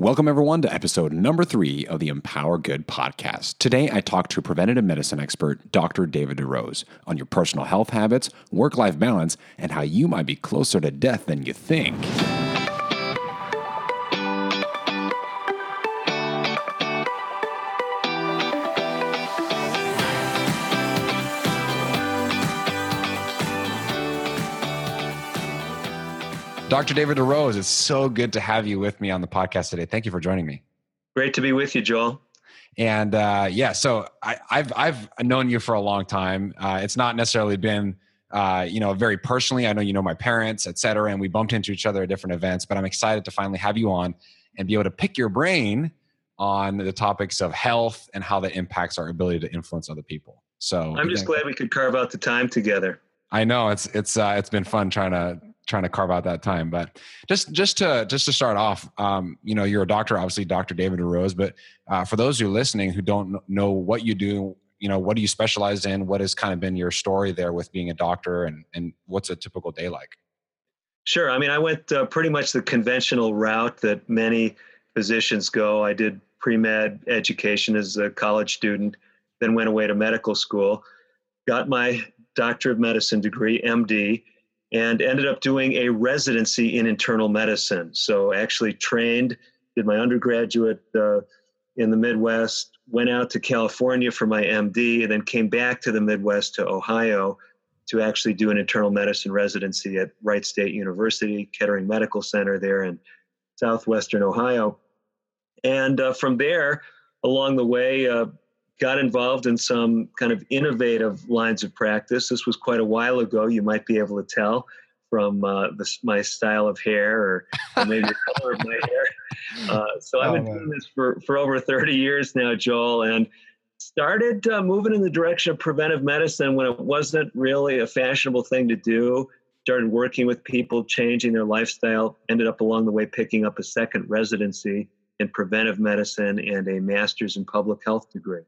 Welcome, everyone, to episode number three of the Empower Good podcast. Today, I talk to preventative medicine expert Dr. David DeRose on your personal health habits, work life balance, and how you might be closer to death than you think. Dr. David DeRose, it's so good to have you with me on the podcast today. Thank you for joining me. Great to be with you, Joel. And uh, yeah, so I, have I've known you for a long time. Uh, it's not necessarily been uh, you know very personally. I know you know my parents, et cetera, and we bumped into each other at different events. But I'm excited to finally have you on and be able to pick your brain on the topics of health and how that impacts our ability to influence other people. So I'm just glad we could carve out the time together. I know it's it's uh, it's been fun trying to trying to carve out that time. But just just to just to start off, um, you know, you're a doctor, obviously, Dr. David Rose. But uh, for those who are listening who don't know what you do, you know, what do you specialize in? What has kind of been your story there with being a doctor, and and what's a typical day like? Sure. I mean, I went uh, pretty much the conventional route that many physicians go. I did pre med education as a college student, then went away to medical school, got my Doctor of Medicine degree, MD, and ended up doing a residency in internal medicine. So actually trained, did my undergraduate uh, in the Midwest, went out to California for my MD, and then came back to the Midwest to Ohio to actually do an internal medicine residency at Wright State University, Kettering Medical Center there in southwestern Ohio. And uh, from there, along the way, uh, got involved in some kind of innovative lines of practice. This was quite a while ago. You might be able to tell from uh, my style of hair or, or maybe the color of my hair. Uh, so I've been oh, doing this for, for over 30 years now, Joel, and started uh, moving in the direction of preventive medicine when it wasn't really a fashionable thing to do. Started working with people, changing their lifestyle, ended up along the way picking up a second residency in preventive medicine and a master's in public health degree.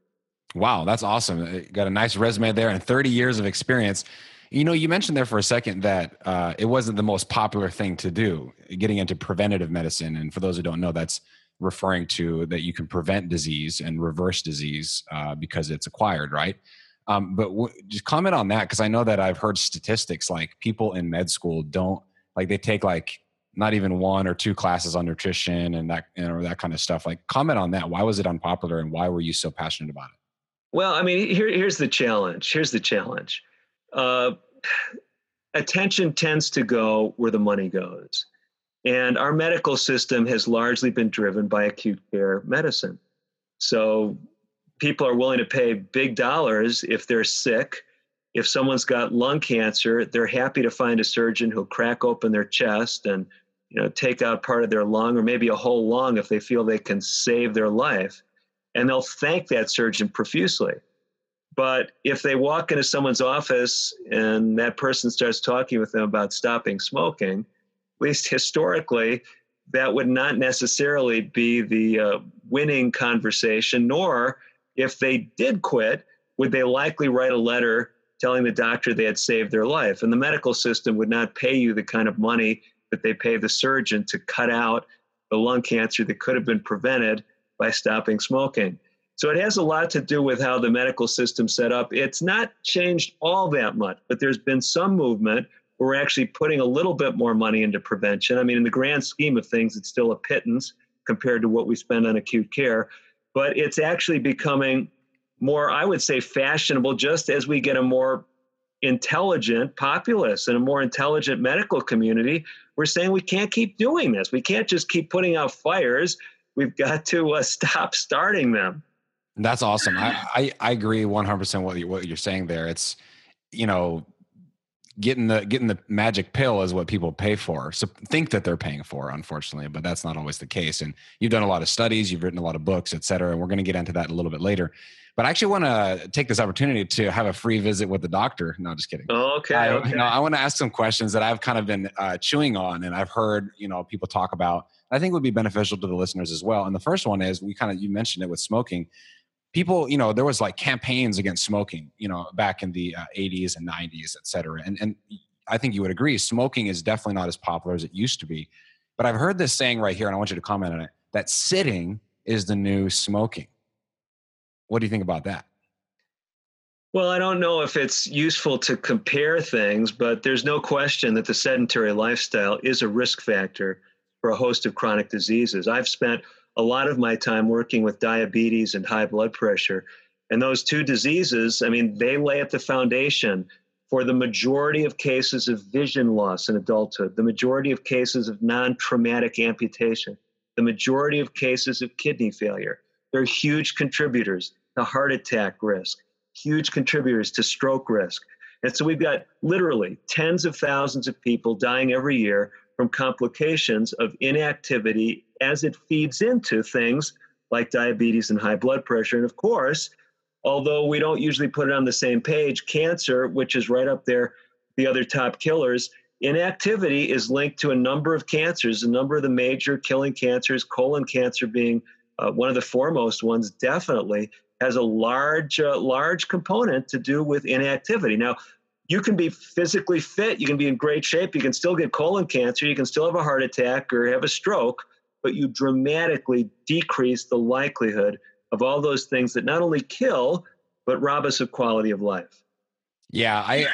Wow, that's awesome. You got a nice resume there and 30 years of experience. You know, you mentioned there for a second that uh, it wasn't the most popular thing to do, getting into preventative medicine. And for those who don't know, that's referring to that you can prevent disease and reverse disease uh, because it's acquired, right? Um, but w- just comment on that because I know that I've heard statistics like people in med school don't like they take like not even one or two classes on nutrition and that you know, that kind of stuff. Like comment on that. Why was it unpopular and why were you so passionate about it? Well, I mean, here, here's the challenge. Here's the challenge. Uh, attention tends to go where the money goes. And our medical system has largely been driven by acute care medicine. So people are willing to pay big dollars if they're sick. If someone's got lung cancer, they're happy to find a surgeon who'll crack open their chest and you know take out part of their lung or maybe a whole lung if they feel they can save their life and they'll thank that surgeon profusely. But if they walk into someone's office and that person starts talking with them about stopping smoking, at least historically, that would not necessarily be the uh, winning conversation, nor if they did quit, would they likely write a letter telling the doctor they had saved their life. And the medical system would not pay you the kind of money that they pay the surgeon to cut out the lung cancer that could have been prevented by stopping smoking. So it has a lot to do with how the medical system set up. It's not changed all that much, but there's been some movement we're actually putting a little bit more money into prevention. I mean, in the grand scheme of things, it's still a pittance compared to what we spend on acute care, but it's actually becoming more, I would say, fashionable just as we get a more intelligent populace and a more intelligent medical community. We're saying we can't keep doing this. We can't just keep putting out fires we've got to uh, stop starting them. That's awesome. I, I, I agree 100% what, you, what you're saying there. It's, you know, getting the getting the magic pill is what people pay for so think that they're paying for unfortunately but that's not always the case and you've done a lot of studies you've written a lot of books et cetera and we're going to get into that a little bit later but i actually want to take this opportunity to have a free visit with the doctor no just kidding oh, okay, I, okay. You know, I want to ask some questions that i've kind of been uh, chewing on and i've heard you know people talk about I think would be beneficial to the listeners as well. And the first one is we kind of you mentioned it with smoking. People, you know, there was like campaigns against smoking, you know, back in the uh, 80s and 90s, et cetera. And and I think you would agree, smoking is definitely not as popular as it used to be. But I've heard this saying right here, and I want you to comment on it. that sitting is the new smoking. What do you think about that? Well, I don't know if it's useful to compare things, but there's no question that the sedentary lifestyle is a risk factor for a host of chronic diseases. I've spent a lot of my time working with diabetes and high blood pressure. And those two diseases, I mean, they lay at the foundation for the majority of cases of vision loss in adulthood, the majority of cases of non traumatic amputation, the majority of cases of kidney failure. They're huge contributors to heart attack risk, huge contributors to stroke risk. And so we've got literally tens of thousands of people dying every year from complications of inactivity as it feeds into things like diabetes and high blood pressure. And of course, although we don't usually put it on the same page, cancer, which is right up there, the other top killers, inactivity is linked to a number of cancers, a number of the major killing cancers, colon cancer being uh, one of the foremost ones, definitely has a large, uh, large component to do with inactivity. Now, you can be physically fit, you can be in great shape, you can still get colon cancer, you can still have a heart attack or have a stroke, but you dramatically decrease the likelihood of all those things that not only kill, but rob us of quality of life. Yeah, I,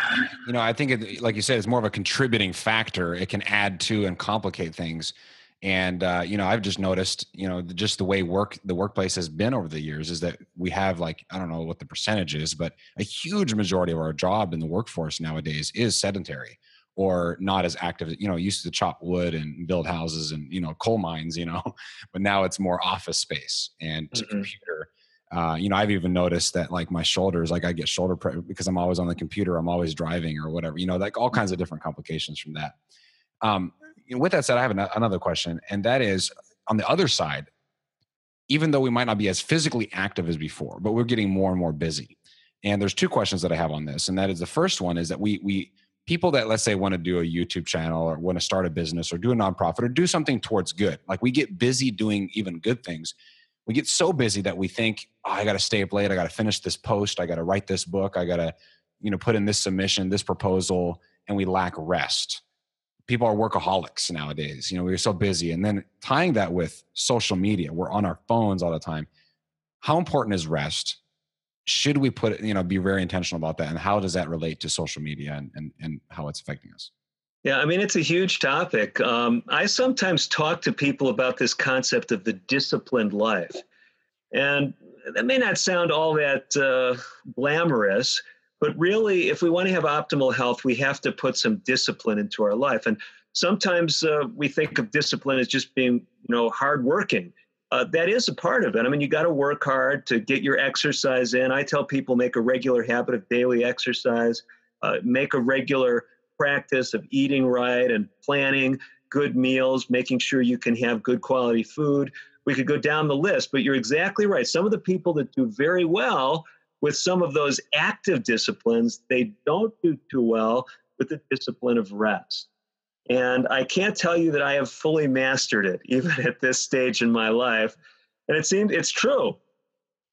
you know, I think, it, like you said, it's more of a contributing factor. It can add to and complicate things and uh, you know i've just noticed you know just the way work the workplace has been over the years is that we have like i don't know what the percentage is but a huge majority of our job in the workforce nowadays is sedentary or not as active you know used to chop wood and build houses and you know coal mines you know but now it's more office space and mm-hmm. computer uh, you know i've even noticed that like my shoulders like i get shoulder pressure because i'm always on the computer i'm always driving or whatever you know like all kinds of different complications from that um, with that said, I have an, another question, and that is on the other side. Even though we might not be as physically active as before, but we're getting more and more busy. And there's two questions that I have on this, and that is the first one is that we we people that let's say want to do a YouTube channel or want to start a business or do a nonprofit or do something towards good. Like we get busy doing even good things. We get so busy that we think, oh, I got to stay up late. I got to finish this post. I got to write this book. I got to, you know, put in this submission, this proposal, and we lack rest people are workaholics nowadays. You know, we're so busy. And then tying that with social media, we're on our phones all the time. How important is rest? Should we put, you know, be very intentional about that? And how does that relate to social media and, and, and how it's affecting us? Yeah, I mean, it's a huge topic. Um, I sometimes talk to people about this concept of the disciplined life. And that may not sound all that uh, glamorous, but really, if we want to have optimal health, we have to put some discipline into our life. And sometimes uh, we think of discipline as just being, you know, hardworking. Uh, that is a part of it. I mean, you got to work hard to get your exercise in. I tell people make a regular habit of daily exercise, uh, make a regular practice of eating right and planning good meals, making sure you can have good quality food. We could go down the list, but you're exactly right. Some of the people that do very well with some of those active disciplines, they don't do too well with the discipline of rest. And I can't tell you that I have fully mastered it, even at this stage in my life. And it seems it's true.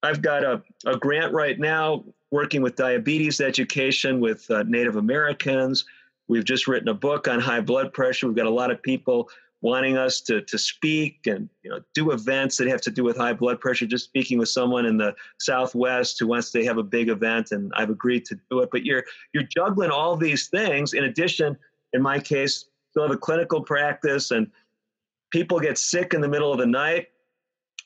I've got a, a grant right now working with diabetes education with uh, Native Americans. We've just written a book on high blood pressure. We've got a lot of people wanting us to to speak and you know do events that have to do with high blood pressure. Just speaking with someone in the southwest who wants to have a big event and I've agreed to do it. But you're you're juggling all these things. In addition in my case still have a clinical practice and people get sick in the middle of the night.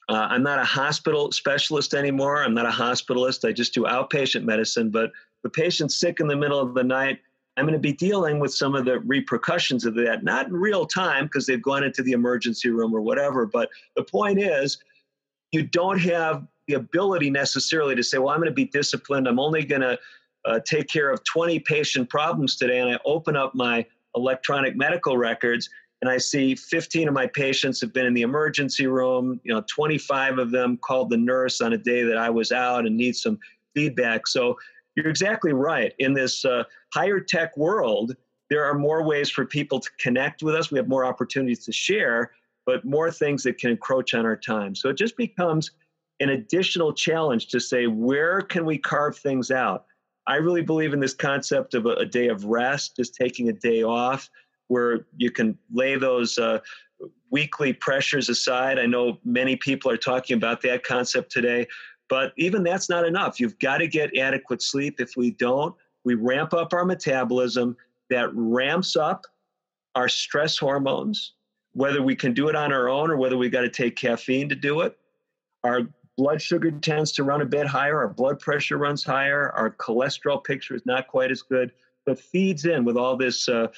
Uh, I'm not a hospital specialist anymore. I'm not a hospitalist. I just do outpatient medicine. But the patient's sick in the middle of the night I'm going to be dealing with some of the repercussions of that, not in real time because they've gone into the emergency room or whatever. But the point is, you don't have the ability necessarily to say, well, I'm going to be disciplined. I'm only going to uh, take care of 20 patient problems today. And I open up my electronic medical records and I see 15 of my patients have been in the emergency room. You know, 25 of them called the nurse on a day that I was out and need some feedback. So you're exactly right. In this uh, higher tech world, there are more ways for people to connect with us. We have more opportunities to share, but more things that can encroach on our time. So it just becomes an additional challenge to say, where can we carve things out? I really believe in this concept of a, a day of rest, just taking a day off where you can lay those uh, weekly pressures aside. I know many people are talking about that concept today, but even that's not enough. You've got to get adequate sleep. If we don't, we ramp up our metabolism that ramps up our stress hormones, whether we can do it on our own or whether we got to take caffeine to do it. Our blood sugar tends to run a bit higher, our blood pressure runs higher, our cholesterol picture is not quite as good, but feeds in with all this uh,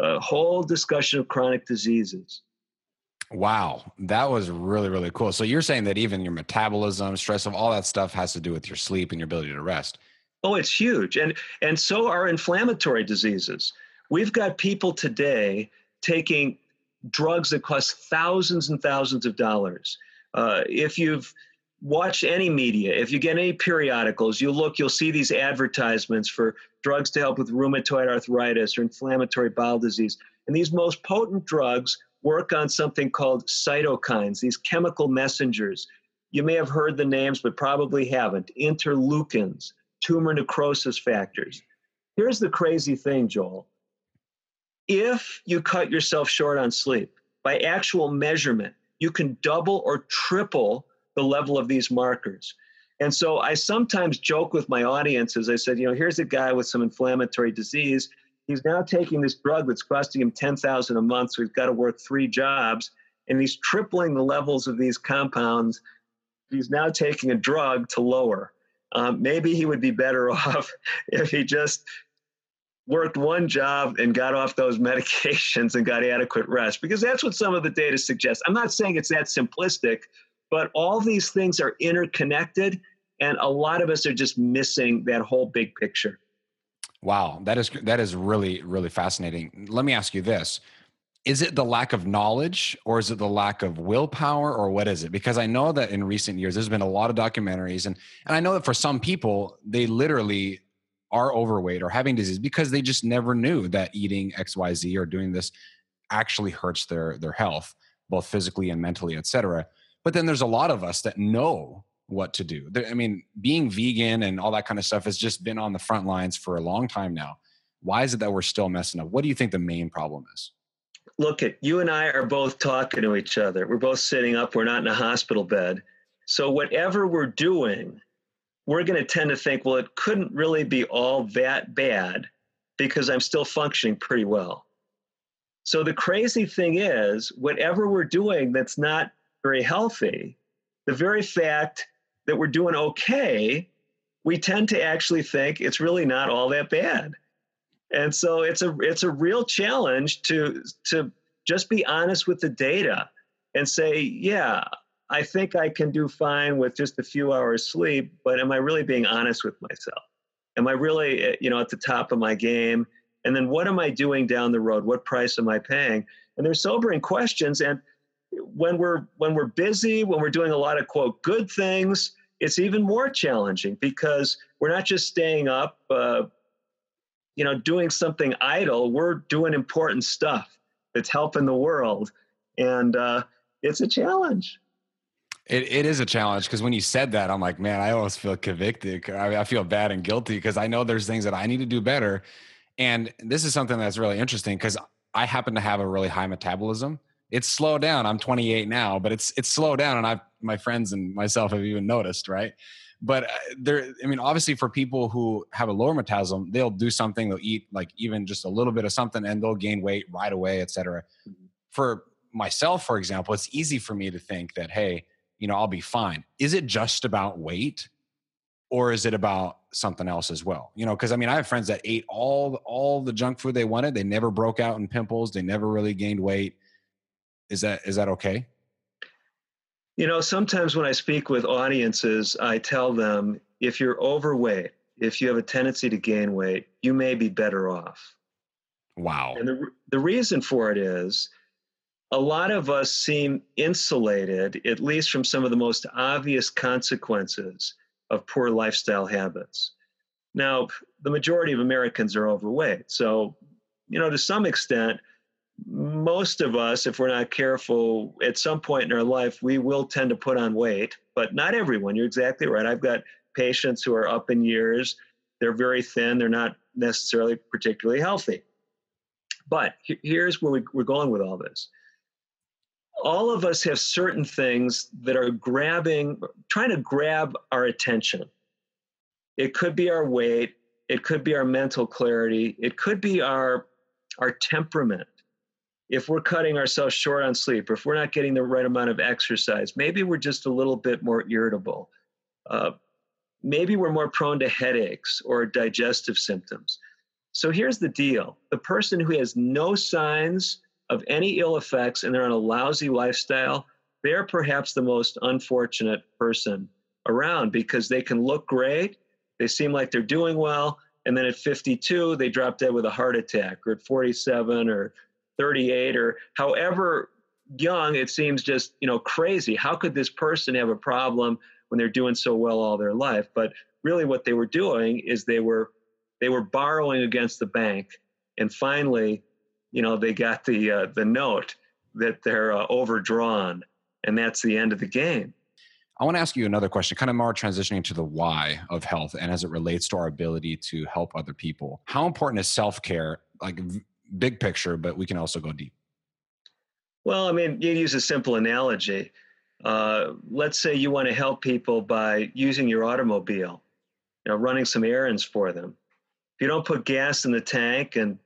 uh, whole discussion of chronic diseases. Wow, that was really really cool. So you're saying that even your metabolism, stress, of all that stuff has to do with your sleep and your ability to rest. Oh, it's huge, and and so are inflammatory diseases. We've got people today taking drugs that cost thousands and thousands of dollars. Uh, if you've watched any media, if you get any periodicals, you look, you'll see these advertisements for drugs to help with rheumatoid arthritis or inflammatory bowel disease. And these most potent drugs work on something called cytokines, these chemical messengers. You may have heard the names, but probably haven't. Interleukins, tumor necrosis factors. Here's the crazy thing, Joel. If you cut yourself short on sleep, by actual measurement, you can double or triple the level of these markers. And so I sometimes joke with my audiences. I said, you know, here's a guy with some inflammatory disease he's now taking this drug that's costing him 10000 a month so he's got to work three jobs and he's tripling the levels of these compounds he's now taking a drug to lower um, maybe he would be better off if he just worked one job and got off those medications and got adequate rest because that's what some of the data suggests i'm not saying it's that simplistic but all these things are interconnected and a lot of us are just missing that whole big picture Wow, that is that is really really fascinating. Let me ask you this. Is it the lack of knowledge or is it the lack of willpower or what is it? Because I know that in recent years there's been a lot of documentaries and and I know that for some people they literally are overweight or having disease because they just never knew that eating XYZ or doing this actually hurts their their health both physically and mentally, etc. But then there's a lot of us that know what to do. I mean, being vegan and all that kind of stuff has just been on the front lines for a long time now. Why is it that we're still messing up? What do you think the main problem is? Look, at you and I are both talking to each other. We're both sitting up. We're not in a hospital bed. So whatever we're doing, we're going to tend to think, well, it couldn't really be all that bad because I'm still functioning pretty well. So the crazy thing is, whatever we're doing that's not very healthy, the very fact that we're doing okay, we tend to actually think it's really not all that bad. And so it's a it's a real challenge to to just be honest with the data and say, yeah, I think I can do fine with just a few hours sleep, but am I really being honest with myself? Am I really eh, you know at the top of my game? And then what am I doing down the road? What price am I paying? And they're sobering questions and when we're when we're busy, when we're doing a lot of quote good things, it's even more challenging because we're not just staying up, uh, you know, doing something idle. We're doing important stuff that's helping the world, and uh, it's a challenge. It, it is a challenge because when you said that, I'm like, man, I almost feel convicted. I, I feel bad and guilty because I know there's things that I need to do better. And this is something that's really interesting because I happen to have a really high metabolism it's slowed down. I'm 28 now, but it's it's slowed down, and I my friends and myself have even noticed, right? But uh, there, I mean, obviously, for people who have a lower metabolism, they'll do something. They'll eat like even just a little bit of something, and they'll gain weight right away, etc. Mm-hmm. For myself, for example, it's easy for me to think that, hey, you know, I'll be fine. Is it just about weight, or is it about something else as well? You know, because I mean, I have friends that ate all all the junk food they wanted. They never broke out in pimples. They never really gained weight is that is that okay? You know, sometimes when I speak with audiences, I tell them if you're overweight, if you have a tendency to gain weight, you may be better off. Wow. And the, the reason for it is a lot of us seem insulated, at least from some of the most obvious consequences of poor lifestyle habits. Now, the majority of Americans are overweight. So, you know, to some extent, most of us, if we're not careful, at some point in our life, we will tend to put on weight, but not everyone. You're exactly right. I've got patients who are up in years, they're very thin, they're not necessarily particularly healthy. But here's where we, we're going with all this. all of us have certain things that are grabbing, trying to grab our attention. It could be our weight, it could be our mental clarity, it could be our, our temperament. If we're cutting ourselves short on sleep, or if we're not getting the right amount of exercise, maybe we're just a little bit more irritable. Uh, maybe we're more prone to headaches or digestive symptoms. So here's the deal the person who has no signs of any ill effects and they're on a lousy lifestyle, they're perhaps the most unfortunate person around because they can look great, they seem like they're doing well, and then at 52, they drop dead with a heart attack, or at 47 or 38, or however young, it seems just you know crazy. How could this person have a problem when they're doing so well all their life? But really, what they were doing is they were they were borrowing against the bank, and finally you know they got the uh, the note that they're uh, overdrawn, and that's the end of the game. I want to ask you another question, kind of more transitioning to the why of health and as it relates to our ability to help other people. How important is self care, like big picture, but we can also go deep? Well, I mean, you use a simple analogy. Uh, let's say you want to help people by using your automobile, you know, running some errands for them. If you don't put gas in the tank and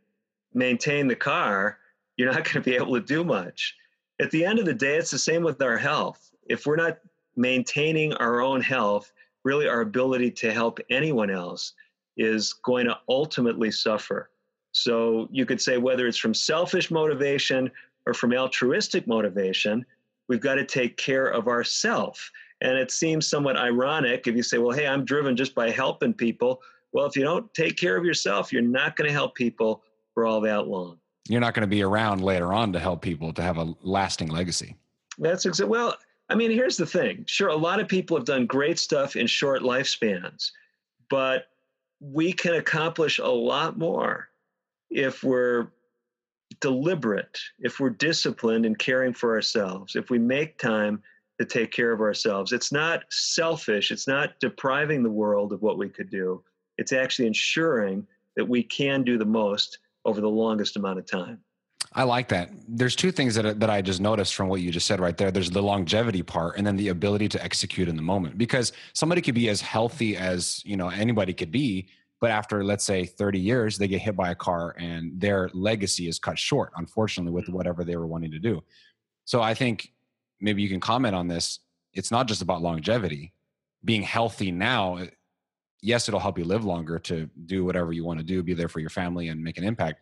maintain the car, you're not going to be able to do much. At the end of the day, it's the same with our health. If we're not maintaining our own health, really our ability to help anyone else is going to ultimately suffer. So you could say whether it's from selfish motivation or from altruistic motivation, we've got to take care of ourself. And it seems somewhat ironic if you say, well, hey, I'm driven just by helping people. Well, if you don't take care of yourself, you're not going to help people for all that long. You're not going to be around later on to help people to have a lasting legacy. That's exactly well. I mean, here's the thing. Sure, a lot of people have done great stuff in short lifespans, but we can accomplish a lot more if we're deliberate, if we're disciplined in caring for ourselves, if we make time to take care of ourselves. It's not selfish, it's not depriving the world of what we could do. It's actually ensuring that we can do the most over the longest amount of time. I like that. There's two things that that I just noticed from what you just said right there. There's the longevity part, and then the ability to execute in the moment. Because somebody could be as healthy as you know anybody could be, but after let's say 30 years, they get hit by a car, and their legacy is cut short, unfortunately, with mm. whatever they were wanting to do. So I think maybe you can comment on this. It's not just about longevity. Being healthy now, uh, yes, it'll help you live longer to do whatever you want to do, be there for your family and make an impact.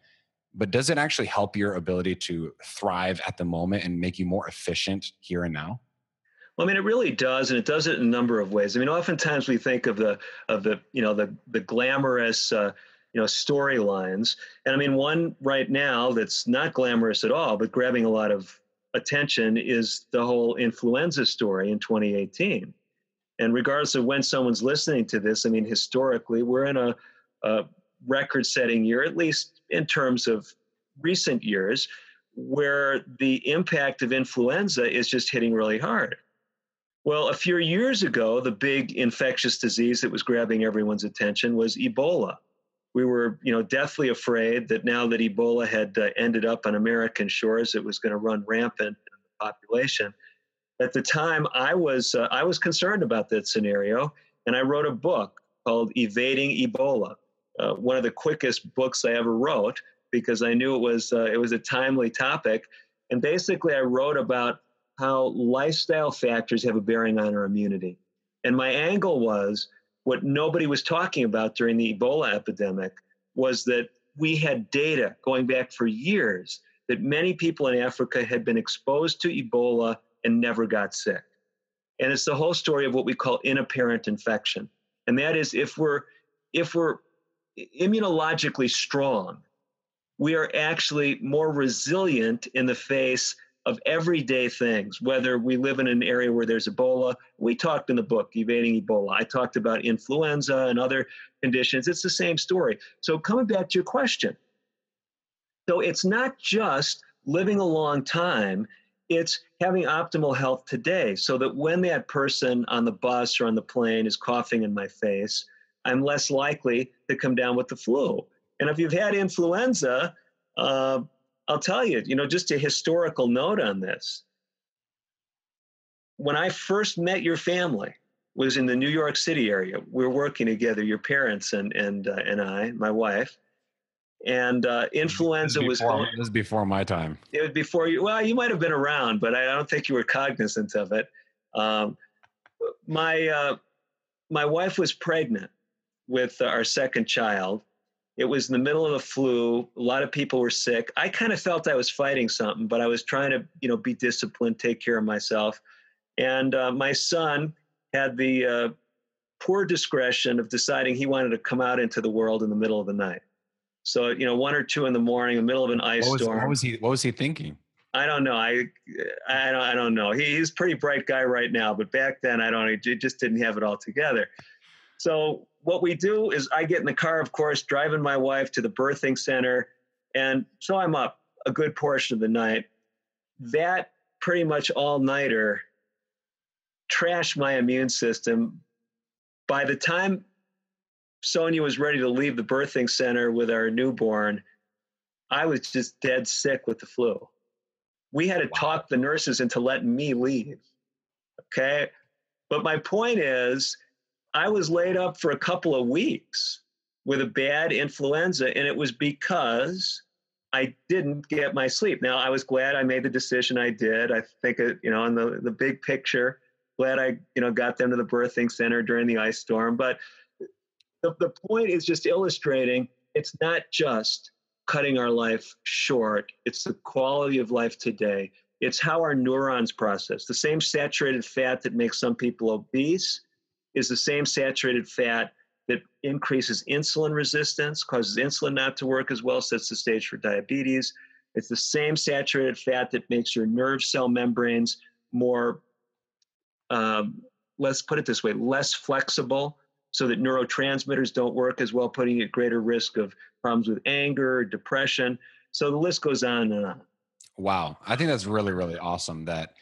But does it actually help your ability to thrive at the moment and make you more efficient here and now? Well, I mean, it really does, and it does it in a number of ways. I mean, oftentimes we think of the of the you know the the glamorous uh, you know storylines, and I mean, one right now that's not glamorous at all, but grabbing a lot of attention is the whole influenza story in 2018. And regardless of when someone's listening to this, I mean, historically, we're in a, a record setting year, at least in terms of recent years, where the impact of influenza is just hitting really hard. Well, a few years ago, the big infectious disease that was grabbing everyone's attention was Ebola. We were, you know, deathly afraid that now that Ebola had uh, ended up on American shores, it was going to run rampant in the population at the time I was uh, I was concerned about that scenario, and I wrote a book called "Evading Ebola," uh, one of the quickest books I ever wrote because I knew it was uh, it was a timely topic, and basically I wrote about how lifestyle factors have a bearing on our immunity, and my angle was what nobody was talking about during the Ebola epidemic was that we had data going back for years that many people in Africa had been exposed to Ebola and never got sick. And it's the whole story of what we call inapparent infection. And that is if we're if we're immunologically strong, we are actually more resilient in the face of everyday things, whether we live in an area where there's Ebola. We talked in the book, Evading Ebola. I talked about influenza and other conditions. It's the same story. So, coming back to your question. So, it's not just living a long time, it's having optimal health today so that when that person on the bus or on the plane is coughing in my face, I'm less likely to come down with the flu. And if you've had influenza, uh, I'll tell you, you know, just a historical note on this. when I first met your family was in the New York City area. We were working together, your parents and and uh, and I, my wife. And uh, influenza was before, going, this is before my time. it was before you. Well, you might have been around, but I don't think you were cognizant of it. Um, my uh, my wife was pregnant with our second child. It was in the middle of the flu. A lot of people were sick. I kind of felt I was fighting something, but I was trying to, you know, be disciplined, take care of myself. And uh, my son had the uh, poor discretion of deciding he wanted to come out into the world in the middle of the night. So, you know, one or two in the morning, in the middle of an ice What was, storm. what was he? What was he thinking? I don't know. I, I don't, I don't know. He, he's a pretty bright guy right now, but back then I don't. He just didn't have it all together. So what we do is I get in the car, of course, driving my wife to the birthing center, and so I'm up a good portion of the night. That pretty much all nighter trashed my immune system. By the time Sonia was ready to leave the birthing center with our newborn, I was just dead sick with the flu. We had to talk the nurses into letting me leave. Okay. But my point is, I was laid up for a couple of weeks with a bad influenza, and it was because I didn't get my sleep. Now, I was glad I made the decision I did. I think, uh, you know, in the, the big picture, glad I, you know, got them to the birthing center during the ice storm. But the, the point is just illustrating it's not just cutting our life short, it's the quality of life today. It's how our neurons process. The same saturated fat that makes some people obese is the same saturated fat that increases insulin resistance, causes insulin not to work as well, sets the stage for diabetes. It's the same saturated fat that makes your nerve cell membranes more, um, let's put it this way, less flexible so that neurotransmitters don't work as well, putting you at greater risk of problems with anger, depression. So the list goes on and on. Wow, I think that's really really awesome. That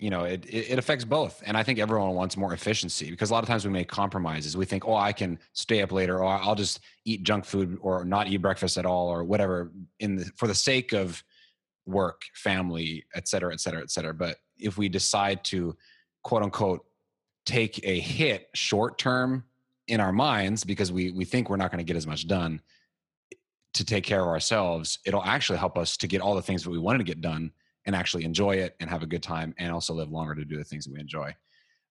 you know it, it, affects both, and I think everyone wants more efficiency because a lot of times we make compromises. We think, oh, I can stay up later, or I'll just eat junk food, or not eat breakfast at all, or whatever, in the for the sake of work, family, et cetera, et cetera, et cetera. But if we decide to quote unquote take a hit short term in our minds because we we think we're not going to get as much done to take care of ourselves it'll actually help us to get all the things that we wanted to get done and actually enjoy it and have a good time and also live longer to do the things that we enjoy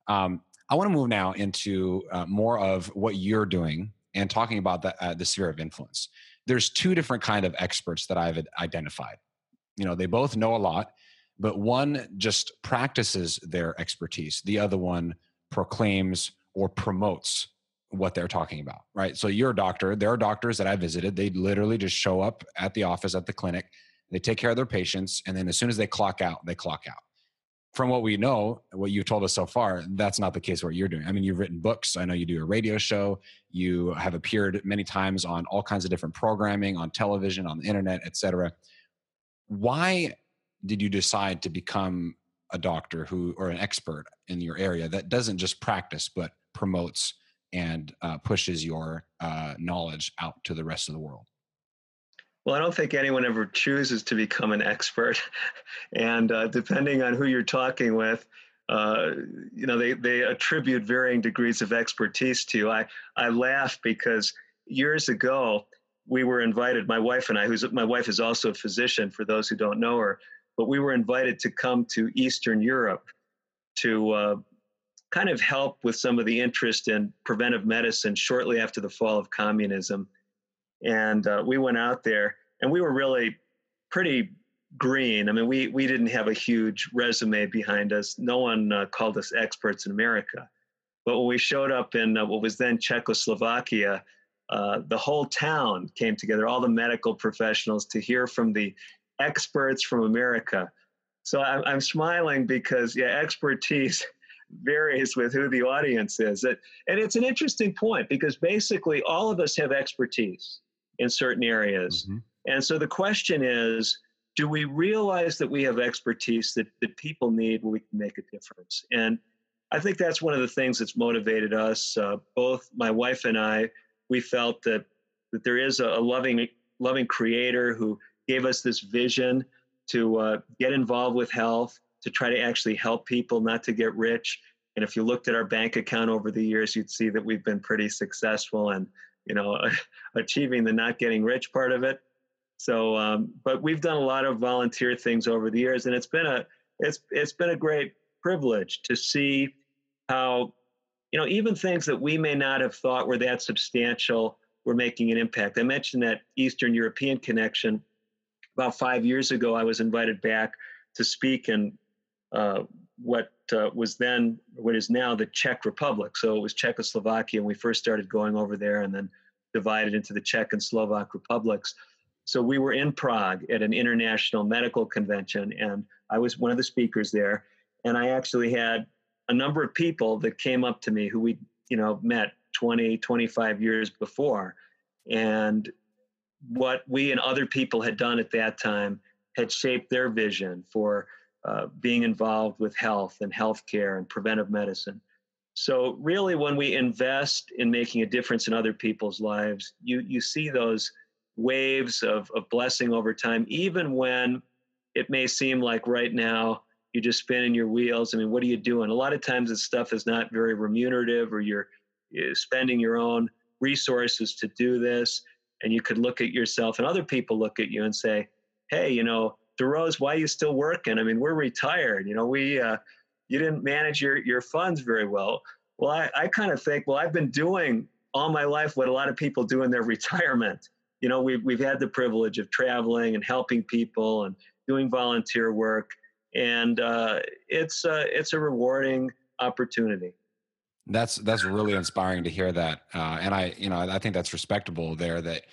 um, i want to move now into uh, more of what you're doing and talking about the, uh, the sphere of influence there's two different kind of experts that i've identified you know they both know a lot but one just practices their expertise the other one proclaims or promotes what they're talking about, right? So you're a doctor. There are doctors that I visited. They literally just show up at the office at the clinic. They take care of their patients, and then as soon as they clock out, they clock out. From what we know, what you've told us so far, that's not the case. What you're doing. I mean, you've written books. I know you do a radio show. You have appeared many times on all kinds of different programming, on television, on the internet, etc. Why did you decide to become a doctor who or an expert in your area that doesn't just practice but promotes and uh, pushes your uh, knowledge out to the rest of the world? Well, I don't think anyone ever chooses to become an expert. and uh, depending on who you're talking with, uh, you know, they, they attribute varying degrees of expertise to you. I, I laugh because years ago, we were invited, my wife and I, who's my wife is also a physician for those who don't know her, but we were invited to come to Eastern Europe to uh, kind of help with some of the interest in preventive medicine shortly after the fall of communism. And uh, we went out there and we were really pretty green. I mean, we, we didn't have a huge resume behind us. No one uh, called us experts in America. But when we showed up in uh, what was then Czechoslovakia, uh, the whole town came together, all the medical professionals, to hear from the experts from America. So I'm, I'm smiling because, yeah, expertise varies with who the audience is. And it's an interesting point because basically all of us have expertise in certain areas. Mm-hmm. And so the question is do we realize that we have expertise that, that people need where we can make a difference? And I think that's one of the things that's motivated us. Uh, both my wife and I, we felt that, that there is a, a loving, loving creator who gave us this vision to uh, get involved with health to try to actually help people, not to get rich. And if you looked at our bank account over the years, you'd see that we've been pretty successful and you know achieving the not getting rich part of it. So, um, but we've done a lot of volunteer things over the years, and it's been a it's it's been a great privilege to see how you know even things that we may not have thought were that substantial were making an impact. I mentioned that Eastern European connection. About five years ago, I was invited back to speak in uh, what uh, was then, what is now the Czech Republic. So it was Czechoslovakia, and we first started going over there and then divided into the Czech and Slovak republics. So we were in Prague at an international medical convention, and I was one of the speakers there. And I actually had a number of people that came up to me who we, you know, met 20, 25 years before. And what we and other people had done at that time had shaped their vision for uh, being involved with health and healthcare and preventive medicine. So really, when we invest in making a difference in other people's lives, you you see those waves of, of blessing over time, even when it may seem like right now you're just spinning your wheels. I mean, what are you doing? A lot of times this stuff is not very remunerative or you're, you're spending your own resources to do this. And you could look at yourself and other people look at you and say, hey, you know, DeRose, why are you still working? I mean, we're retired. You know, we, uh, you didn't manage your, your funds very well. Well, I, I kind of think, well, I've been doing all my life what a lot of people do in their retirement. You know, we've, we've had the privilege of traveling and helping people and doing volunteer work and uh, it's uh, it's a rewarding opportunity. That's that's really inspiring to hear that, uh, and I you know I think that's respectable there. That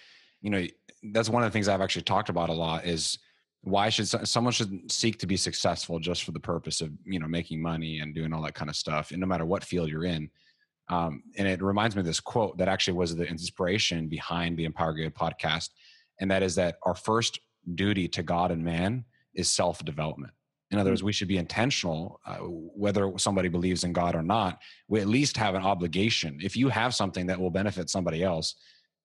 you know that's one of the things I've actually talked about a lot is why should someone should seek to be successful just for the purpose of you know making money and doing all that kind of stuff, and no matter what field you're in. Um, and it reminds me of this quote that actually was the inspiration behind the Empower Good podcast, and that is that our first duty to God and man is self development. In other words, mm. we should be intentional, uh, whether somebody believes in God or not. We at least have an obligation. If you have something that will benefit somebody else,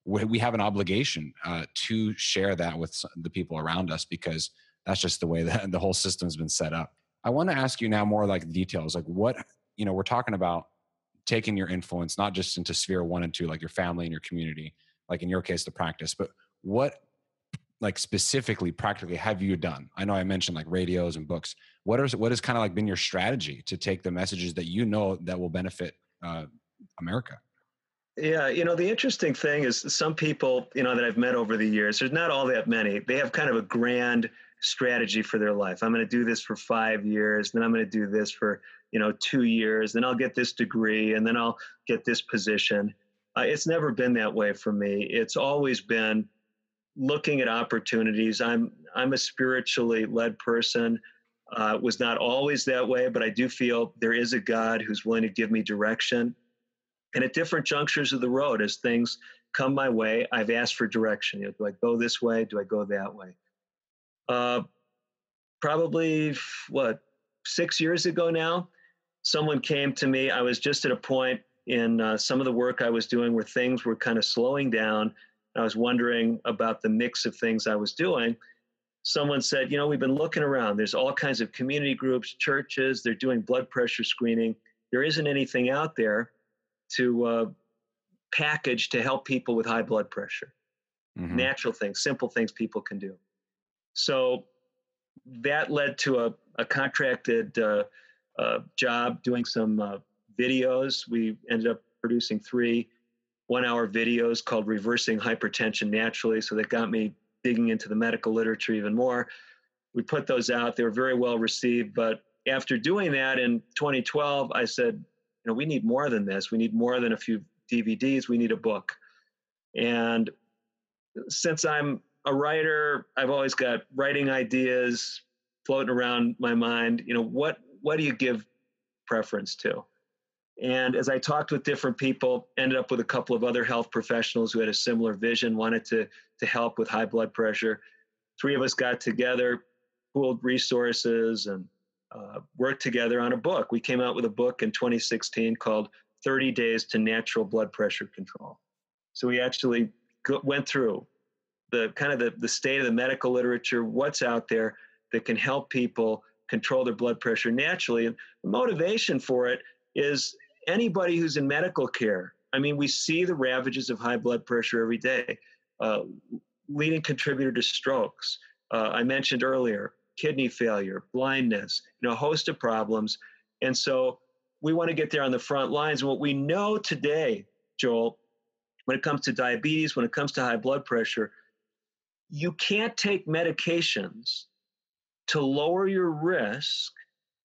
we, have an obligation uh, to share that with the people around us because that's just the way that the whole system's been set up. I want to ask you now more like details, like what you know. We're talking about taking your influence not just into sphere one and two, like your family and your community, like in your case, the practice, but what like specifically practically have you done i know i mentioned like radios and books what is what has kind of like been your strategy to take the messages that you know that will benefit uh, america yeah you know the interesting thing is some people you know that i've met over the years there's not all that many they have kind of a grand strategy for their life i'm going to do this for five years then i'm going to do this for you know two years then i'll get this degree and then i'll get this position uh, it's never been that way for me it's always been looking at opportunities. I'm I'm a spiritually led person. Uh, was not always that way, but I do feel there is a God who's willing to give me direction. And at different junctures of the road, as things come my way, I've asked for direction. You know, do I go this way? Do I go that way? Uh, probably what six years ago now, someone came to me. I was just at a point in uh, some of the work I was doing where things were kind of slowing down I was wondering about the mix of things I was doing. Someone said, You know, we've been looking around. There's all kinds of community groups, churches, they're doing blood pressure screening. There isn't anything out there to uh, package to help people with high blood pressure. Mm-hmm. Natural things, simple things people can do. So that led to a, a contracted uh, uh, job doing some uh, videos. We ended up producing three one hour videos called Reversing Hypertension Naturally. So that got me digging into the medical literature even more. We put those out, they were very well received. But after doing that in 2012, I said, you know, we need more than this. We need more than a few DVDs. We need a book. And since I'm a writer, I've always got writing ideas floating around my mind. You know, what what do you give preference to? And as I talked with different people, ended up with a couple of other health professionals who had a similar vision, wanted to, to help with high blood pressure. Three of us got together, pooled resources, and uh, worked together on a book. We came out with a book in 2016 called 30 Days to Natural Blood Pressure Control. So we actually go, went through the kind of the, the state of the medical literature, what's out there that can help people control their blood pressure naturally. And the motivation for it is anybody who's in medical care. I mean, we see the ravages of high blood pressure every day, uh, leading contributor to strokes. Uh, I mentioned earlier kidney failure, blindness, you know, a host of problems. And so we want to get there on the front lines. And what we know today, Joel, when it comes to diabetes, when it comes to high blood pressure, you can't take medications to lower your risk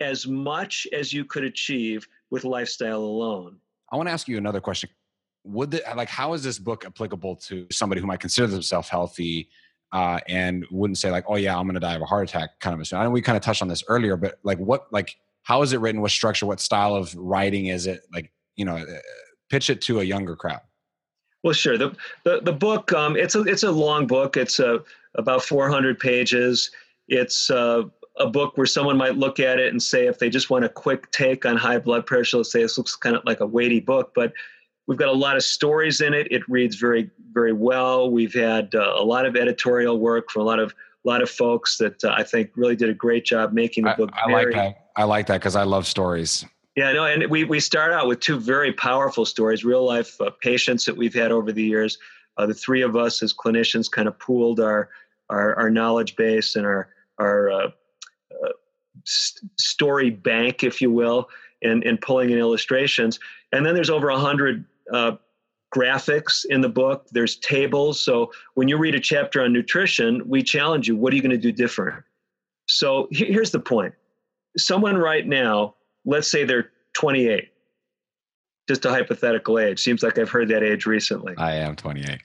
as much as you could achieve with lifestyle alone. I want to ask you another question. Would the, like how is this book applicable to somebody who might consider themselves healthy uh, and wouldn't say like, oh yeah, I'm going to die of a heart attack kind of a I know we kind of touched on this earlier, but like what like how is it written? What structure? What style of writing is it? Like you know, uh, pitch it to a younger crowd. Well, sure. The the, the book um, it's a it's a long book. It's uh, about 400 pages. It's uh, a book where someone might look at it and say, if they just want a quick take on high blood pressure, let's say this looks kind of like a weighty book, but we've got a lot of stories in it. It reads very, very well. We've had uh, a lot of editorial work from a lot of a lot of folks that uh, I think really did a great job making the book. I, I like that. I like that because I love stories. Yeah, no, and we we start out with two very powerful stories, real life uh, patients that we've had over the years. Uh, the three of us as clinicians kind of pooled our our, our knowledge base and our our uh, uh, story bank, if you will, and, and pulling in illustrations. And then there's over a hundred uh, graphics in the book. There's tables. So when you read a chapter on nutrition, we challenge you. What are you going to do different? So here's the point. Someone right now, let's say they're 28, just a hypothetical age. Seems like I've heard that age recently. I am 28.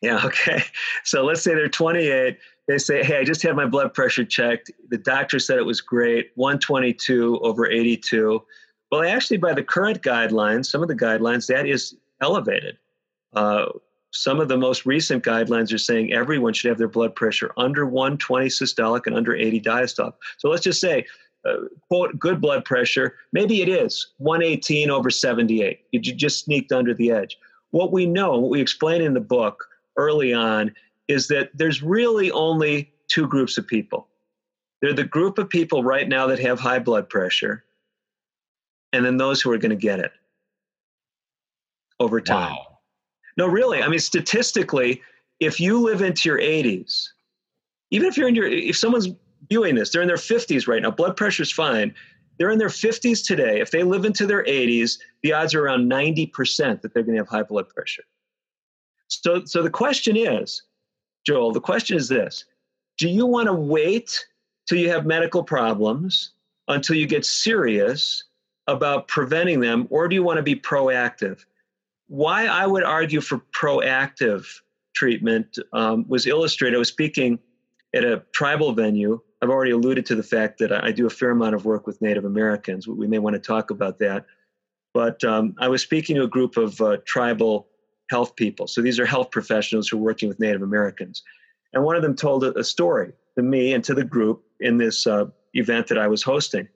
Yeah. Okay. So let's say they're 28 they say, Hey, I just had my blood pressure checked. The doctor said it was great 122 over 82. Well, actually, by the current guidelines, some of the guidelines, that is elevated. Uh, some of the most recent guidelines are saying everyone should have their blood pressure under 120 systolic and under 80 diastolic. So let's just say, uh, quote, good blood pressure, maybe it is 118 over 78. You just sneaked under the edge. What we know, what we explain in the book early on, is that there's really only two groups of people. They're the group of people right now that have high blood pressure, and then those who are going to get it over time. Wow. No, really. I mean, statistically, if you live into your 80s, even if you're in your, if someone's viewing this, they're in their 50s right now, blood pressure's fine. They're in their 50s today. If they live into their 80s, the odds are around 90% that they're going to have high blood pressure. So, so the question is Joel, the question is this Do you want to wait till you have medical problems until you get serious about preventing them, or do you want to be proactive? Why I would argue for proactive treatment um, was illustrated. I was speaking at a tribal venue. I've already alluded to the fact that I do a fair amount of work with Native Americans. We may want to talk about that. But um, I was speaking to a group of uh, tribal health people. So these are health professionals who are working with Native Americans. And one of them told a, story to me and to the group in this uh, event that I was hosting.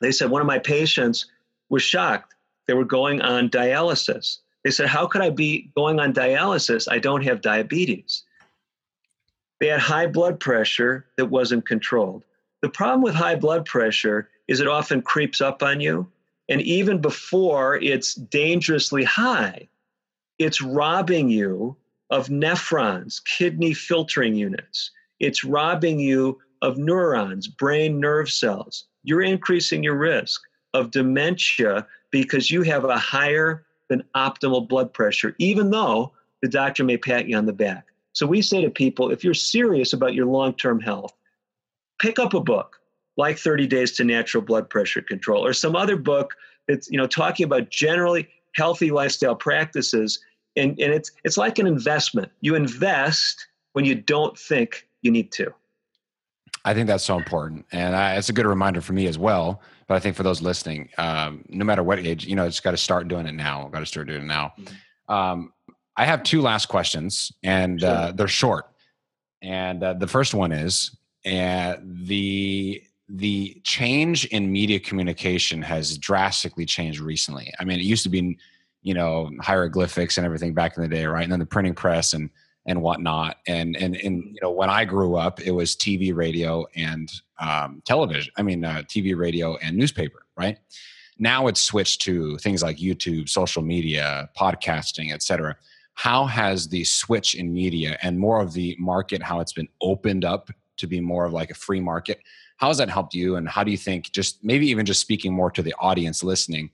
They said one of my patients was shocked. They were going on dialysis. They said, How could I be going on dialysis? I don't have diabetes. They had high blood pressure that wasn't controlled. The problem with high blood pressure is it often creeps up on you. And even before it's dangerously high, it's robbing you of nephrons, kidney filtering units. It's robbing you of neurons, brain nerve cells. You're increasing your risk of dementia because you have a higher than optimal blood pressure, even though the doctor may pat you on the back. So we say to people if you're serious about your long term health, pick up a book like 30 Days to Natural Blood Pressure Control or some other book that's you know talking about generally healthy lifestyle practices and, and it's it's like an investment. You invest when you don't think you need to. I think that's so important, and I, it's a good reminder for me as well. But I think for those listening, um, no matter what age, you know, it's got to start doing it now. Got to start doing it now. Mm-hmm. Um, I have two last questions, and uh, sure. uh, they're short. And uh, the first one is, uh, the the change in media communication has drastically changed recently. I mean, it used to be you know hieroglyphics and everything back in the day right and then the printing press and and whatnot and and and you know when i grew up it was tv radio and um, television. I mean, uh, TV, radio, and newspaper. Right now, it's switched to things like YouTube, social media, podcasting, etc. How has the switch in media and more of the market, how it's been opened up to be more of like a free market? How has that helped you? And how do you think, just maybe even just speaking more to the audience listening,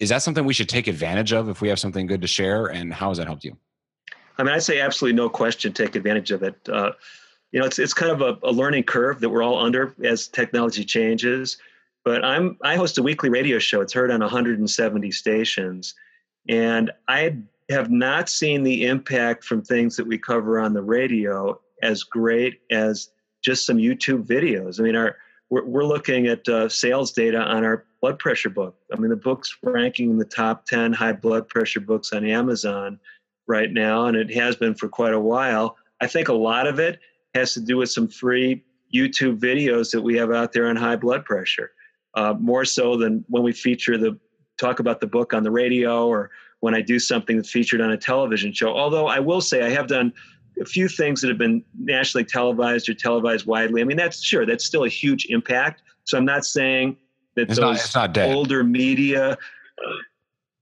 is that something we should take advantage of if we have something good to share? And how has that helped you? I mean, I say absolutely no question, take advantage of it. Uh, you know, it's it's kind of a, a, learning curve that we're all under as technology changes. But I'm I host a weekly radio show. It's heard on 170 stations, and I have not seen the impact from things that we cover on the radio as great as just some YouTube videos. I mean, our we're, we're looking at uh, sales data on our blood pressure book. I mean, the book's ranking in the top 10 high blood pressure books on Amazon right now, and it has been for quite a while. I think a lot of it has to do with some free YouTube videos that we have out there on high blood pressure, uh, more so than when we feature the talk about the book on the radio or when I do something that's featured on a television show. Although I will say I have done a few things that have been nationally televised or televised widely. I mean, that's sure that's still a huge impact. So I'm not saying that it's those not, not older media, uh,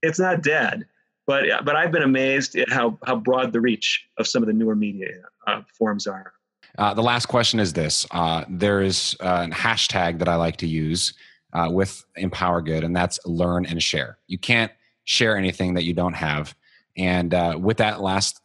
it's not dead. But but I've been amazed at how how broad the reach of some of the newer media uh, forms are. Uh, the last question is this: uh, There is a hashtag that I like to use uh, with Empower Good, and that's learn and share. You can't share anything that you don't have. And uh, with that last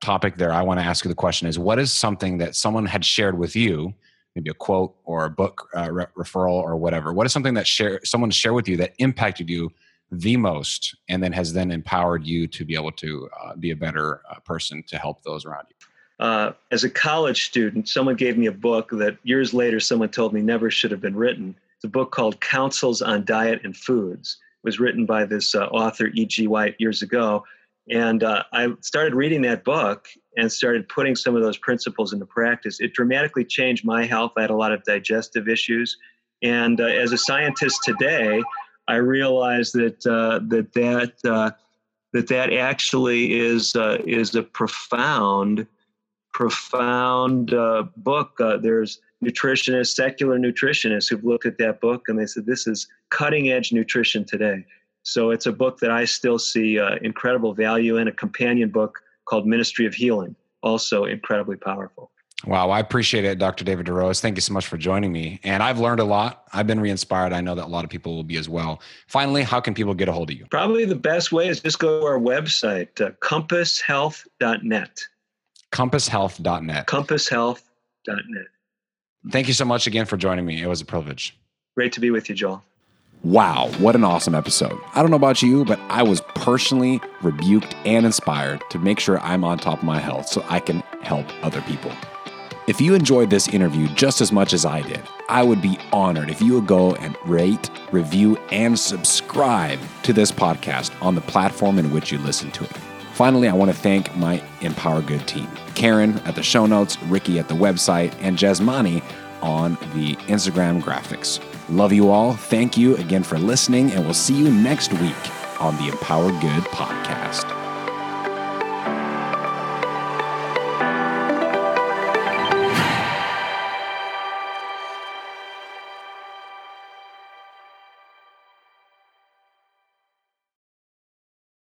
topic there, I want to ask you the question: Is what is something that someone had shared with you? maybe a quote or a book uh, re- referral or whatever what is something that share someone shared with you that impacted you the most and then has then empowered you to be able to uh, be a better uh, person to help those around you uh, as a college student someone gave me a book that years later someone told me never should have been written it's a book called counsels on diet and foods it was written by this uh, author E.G. White years ago and uh, I started reading that book and started putting some of those principles into practice. It dramatically changed my health. I had a lot of digestive issues. And uh, as a scientist today, I realized that uh, that that uh, that that actually is uh, is a profound, profound uh, book. there's nutritionists, secular nutritionists, who've looked at that book and they said this is cutting edge nutrition today. So it's a book that I still see uh, incredible value in, a companion book called Ministry of Healing, also incredibly powerful. Wow, I appreciate it, Dr. David DeRose. Thank you so much for joining me. And I've learned a lot. I've been re inspired. I know that a lot of people will be as well. Finally, how can people get a hold of you? Probably the best way is just go to our website, uh, compasshealth.net. Compasshealth.net. Compasshealth.net. Thank you so much again for joining me. It was a privilege. Great to be with you, Joel. Wow, what an awesome episode. I don't know about you, but I was personally rebuked and inspired to make sure I'm on top of my health so I can help other people. If you enjoyed this interview just as much as I did, I would be honored if you would go and rate, review, and subscribe to this podcast on the platform in which you listen to it. Finally, I want to thank my Empower Good team Karen at the show notes, Ricky at the website, and Jasmani on the Instagram graphics. Love you all. Thank you again for listening, and we'll see you next week on the Empower Good podcast.